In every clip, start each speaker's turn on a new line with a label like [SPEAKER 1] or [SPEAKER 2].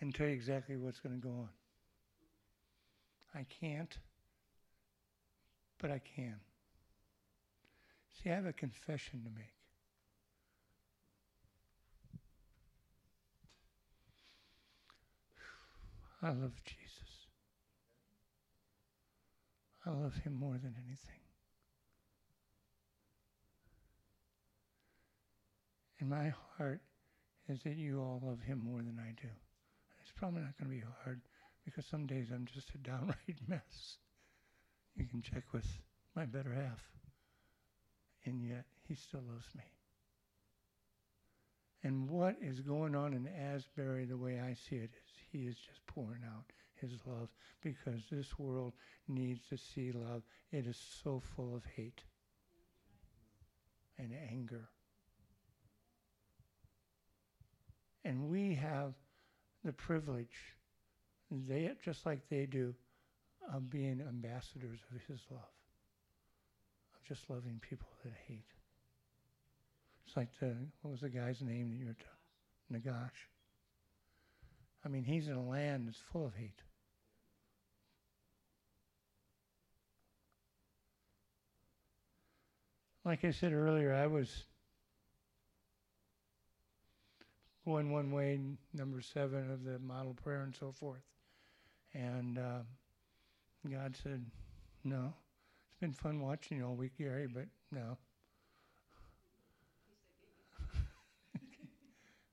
[SPEAKER 1] and tell you exactly what's going to go on. I can't, but I can. See, I have a confession to make. I love Jesus. I love him more than anything. And my heart is that you all love him more than I do. Probably not going to be hard because some days I'm just a downright mess. You can check with my better half. And yet he still loves me. And what is going on in Asbury, the way I see it, is he is just pouring out his love because this world needs to see love. It is so full of hate and anger. And we have the privilege, they just like they do, of being ambassadors of his love, of just loving people that hate. It's like the what was the guy's name that you were talking? Nagash. I mean, he's in a land that's full of hate. Like I said earlier, I was going one way, number seven of the model prayer and so forth. And uh, God said, No. It's been fun watching you all week, Gary, but no.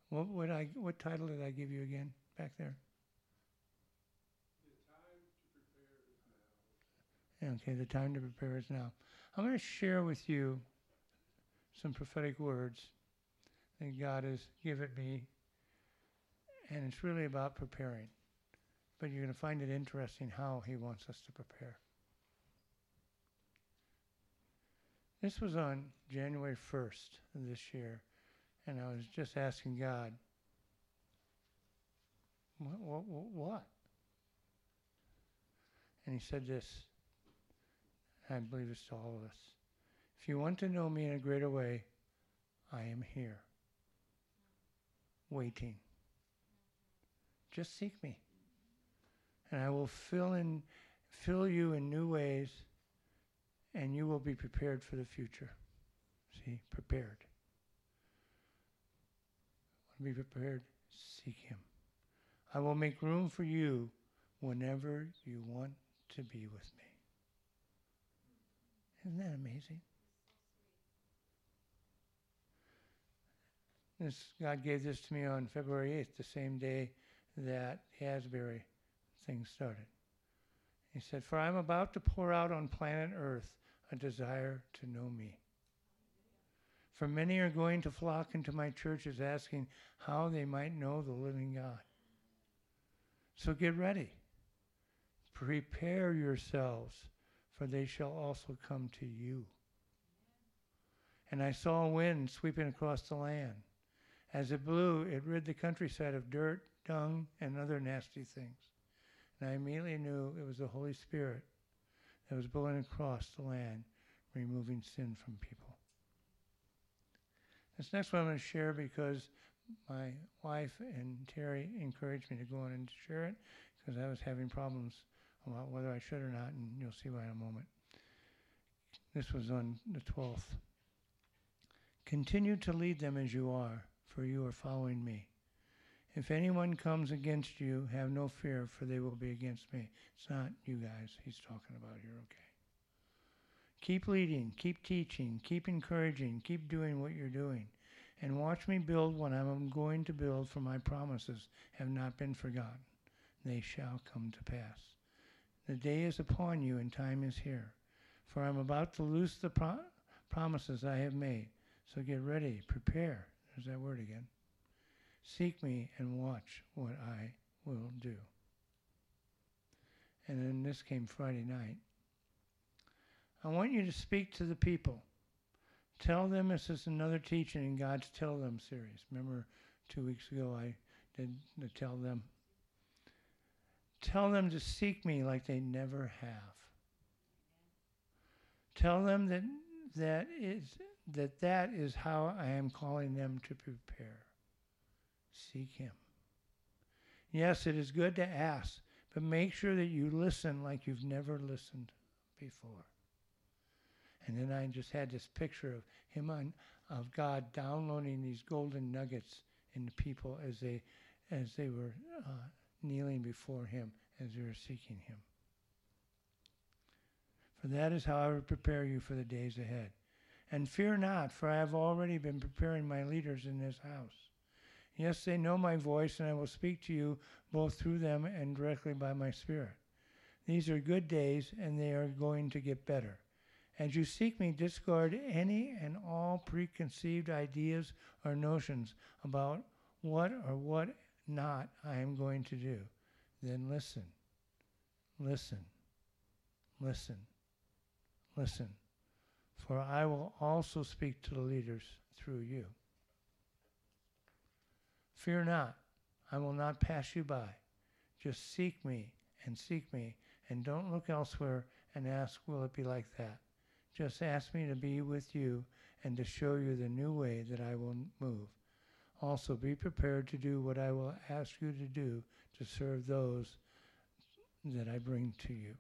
[SPEAKER 1] what would I? What title did I give you again back there? Okay, the time to prepare is now. I'm going to share with you some prophetic words that God has given it me, and it's really about preparing. But you're going to find it interesting how He wants us to prepare. This was on January 1st of this year, and I was just asking God, what, what, what? And He said this, I believe it's to all of us. If you want to know me in a greater way, I am here, waiting. Just seek me, and I will fill in, fill you in new ways, and you will be prepared for the future. See, prepared. Be prepared? Seek Him. I will make room for you whenever you want to be with me. Isn't that amazing? This God gave this to me on February 8th, the same day that Asbury thing started. He said, For I'm about to pour out on planet Earth a desire to know me. For many are going to flock into my churches asking how they might know the living God. So get ready. Prepare yourselves, for they shall also come to you. And I saw a wind sweeping across the land. As it blew, it rid the countryside of dirt, dung, and other nasty things. And I immediately knew it was the Holy Spirit that was blowing across the land, removing sin from people. This next one I'm going to share because my wife and Terry encouraged me to go on and share it because I was having problems about whether I should or not, and you'll see why in a moment. This was on the 12th. Continue to lead them as you are, for you are following me. If anyone comes against you, have no fear, for they will be against me. It's not you guys he's talking about here, okay? Keep leading, keep teaching, keep encouraging, keep doing what you're doing. And watch me build what I'm going to build, for my promises have not been forgotten. They shall come to pass. The day is upon you, and time is here. For I'm about to loose the pro- promises I have made. So get ready, prepare. There's that word again. Seek me and watch what I will do. And then this came Friday night. I want you to speak to the people. Tell them this is another teaching in God's Tell Them series. Remember, two weeks ago I did the Tell Them. Tell them to seek me like they never have. Tell them that that is that that is how I am calling them to prepare. Seek him. Yes, it is good to ask, but make sure that you listen like you've never listened before. And then I just had this picture of him on of God downloading these golden nuggets into people as they as they were uh, kneeling before him as they were seeking him. For that is how I will prepare you for the days ahead. And fear not, for I have already been preparing my leaders in this house. Yes, they know my voice, and I will speak to you both through them and directly by my Spirit. These are good days, and they are going to get better. As you seek me, discard any and all preconceived ideas or notions about what or what not I am going to do. Then listen, listen, listen, listen. For I will also speak to the leaders through you. Fear not, I will not pass you by. Just seek me and seek me, and don't look elsewhere and ask, Will it be like that? Just ask me to be with you and to show you the new way that I will move. Also, be prepared to do what I will ask you to do to serve those that I bring to you.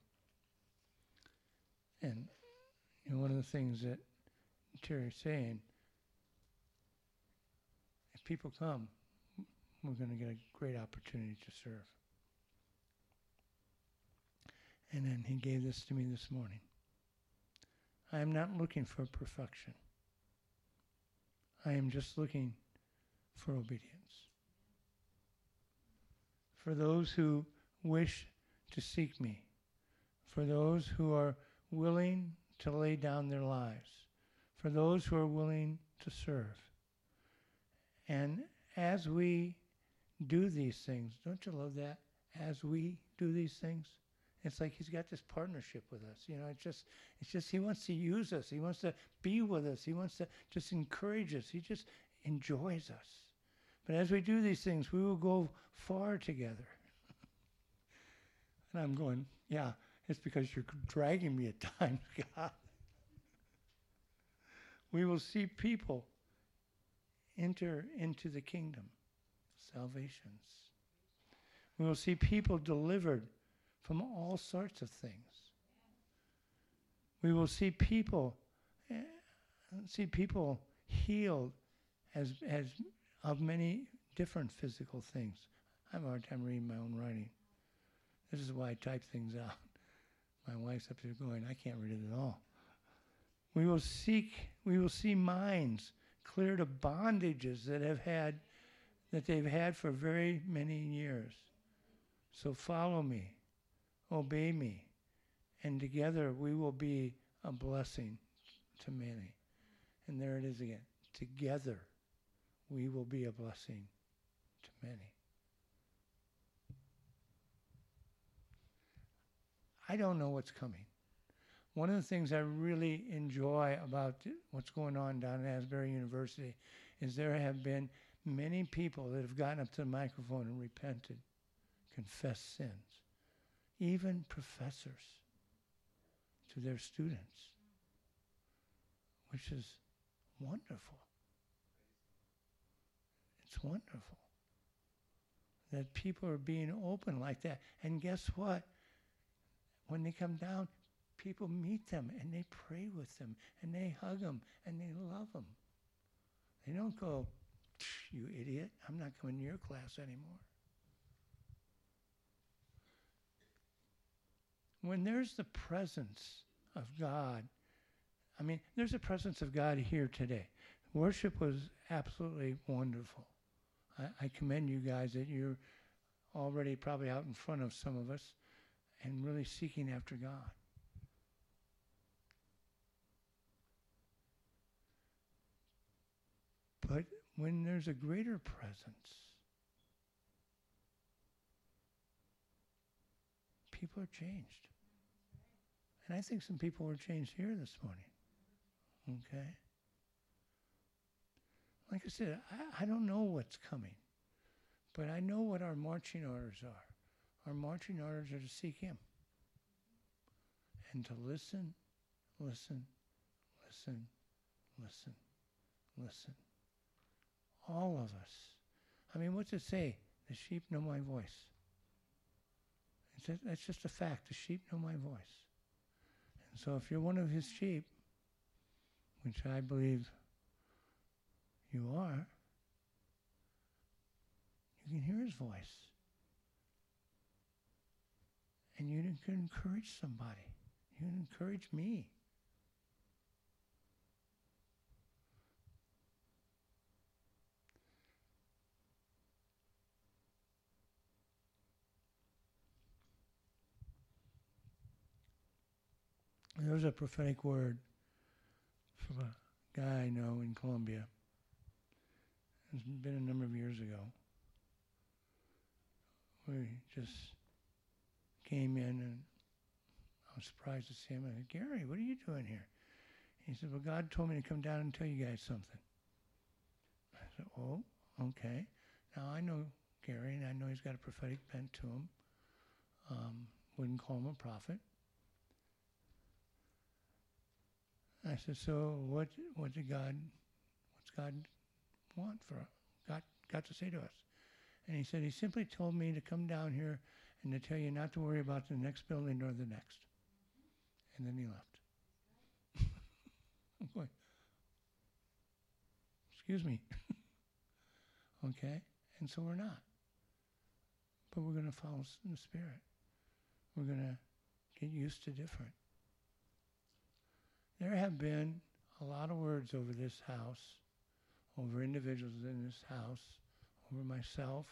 [SPEAKER 1] And know, one of the things that Terry's saying, if people come, we're going to get a great opportunity to serve. And then he gave this to me this morning. I am not looking for perfection. I am just looking for obedience. For those who wish to seek me, for those who are willing to lay down their lives, for those who are willing to serve. And as we do these things, don't you love that? As we do these things, it's like he's got this partnership with us. You know, it's just, it's just he wants to use us. He wants to be with us. He wants to just encourage us. He just enjoys us. But as we do these things, we will go far together. and I'm going, yeah, it's because you're dragging me at times, God. We will see people enter into the kingdom, salvations. We will see people delivered from all sorts of things. We will see people eh, see people healed as as of many different physical things. I have a hard time reading my own writing. This is why I type things out. My wife's up there going, I can't read it at all. We will seek, we will see minds cleared of bondages that have had, that they've had for very many years. So follow me, obey me, and together we will be a blessing to many. And there it is again. Together we will be a blessing to many. I don't know what's coming. One of the things I really enjoy about what's going on down at Asbury University is there have been many people that have gotten up to the microphone and repented, confessed sins, even professors to their students, which is wonderful. It's wonderful that people are being open like that. And guess what? When they come down, people meet them and they pray with them and they hug them and they love them. They don't go, you idiot, I'm not coming to your class anymore. When there's the presence of God, I mean, there's a presence of God here today. Worship was absolutely wonderful. I, I commend you guys that you're already probably out in front of some of us and really seeking after God. But when there's a greater presence, people are changed. And I think some people were changed here this morning. Okay? Like I said, I, I don't know what's coming, but I know what our marching orders are. Our marching orders are to seek Him and to listen, listen, listen, listen, listen. All of us. I mean, what's it say? The sheep know my voice. just, that's just a fact. The sheep know my voice. And so if you're one of his sheep, which I believe you are, you can hear his voice. And you can encourage somebody. You encourage me. There was a prophetic word from a guy I know in Colombia. It's been a number of years ago. We just came in and I was surprised to see him. I said, Gary, what are you doing here? He said, Well, God told me to come down and tell you guys something. I said, Oh, okay. Now I know Gary and I know he's got a prophetic bent to him. Um, wouldn't call him a prophet. I said, so what? What did God? What's God want for God? Got to say to us? And he said, he simply told me to come down here and to tell you not to worry about the next building or the next. And then he left. I'm going, excuse me. okay? And so we're not. But we're going to follow the Spirit. We're going to get used to different. There have been a lot of words over this house, over individuals in this house, over myself,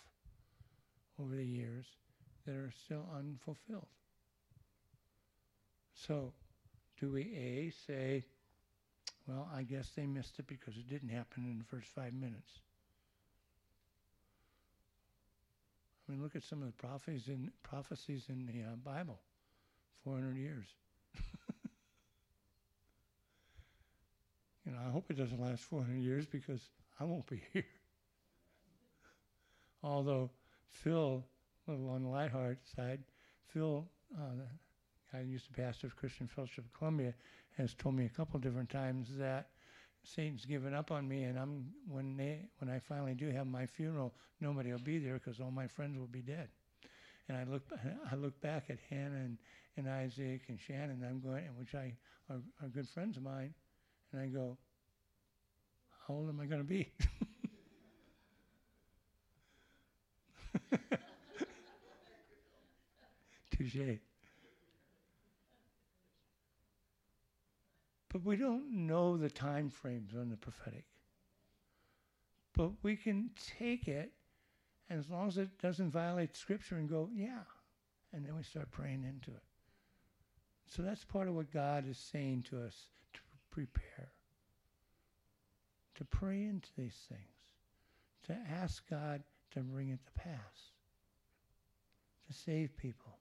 [SPEAKER 1] over the years, that are still unfulfilled. So, do we A, say, well, I guess they missed it because it didn't happen in the first five minutes? I mean, look at some of the prophecies in, prophecies in the uh, Bible 400 years. you know, I hope it doesn't last 400 years because I won't be here. Although Phil, on the Lightheart side, Phil, uh, the guy who used to pastor Christian Fellowship of Columbia, has told me a couple different times that Satan's given up on me, and I'm when they when I finally do have my funeral, nobody will be there because all my friends will be dead. And I look I look back at Hannah and, and Isaac and Shannon, I'm going, which I are, are good friends of mine, and I go, how old am I going to be? Touche. But we don't know the time frames on the prophetic. But we can take it, and as long as it doesn't violate Scripture, and go, yeah. And then we start praying into it. So that's part of what God is saying to us to prepare, to pray into these things, to ask God to bring it to pass, to save people,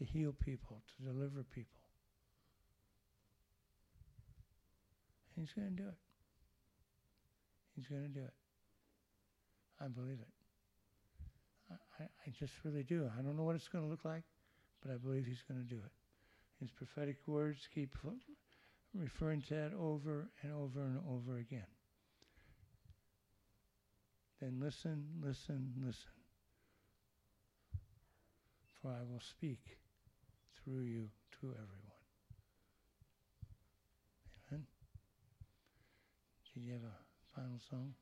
[SPEAKER 1] to heal people, to deliver people. And he's going to do it. He's going to do it. I believe it. I, I, just really do. I don't know what it's going to look like, but I believe he's going to do it. His prophetic words keep referring to that over and over and over again. Then listen, listen, listen. For I will speak through you to everyone. Amen. Did you have a final song?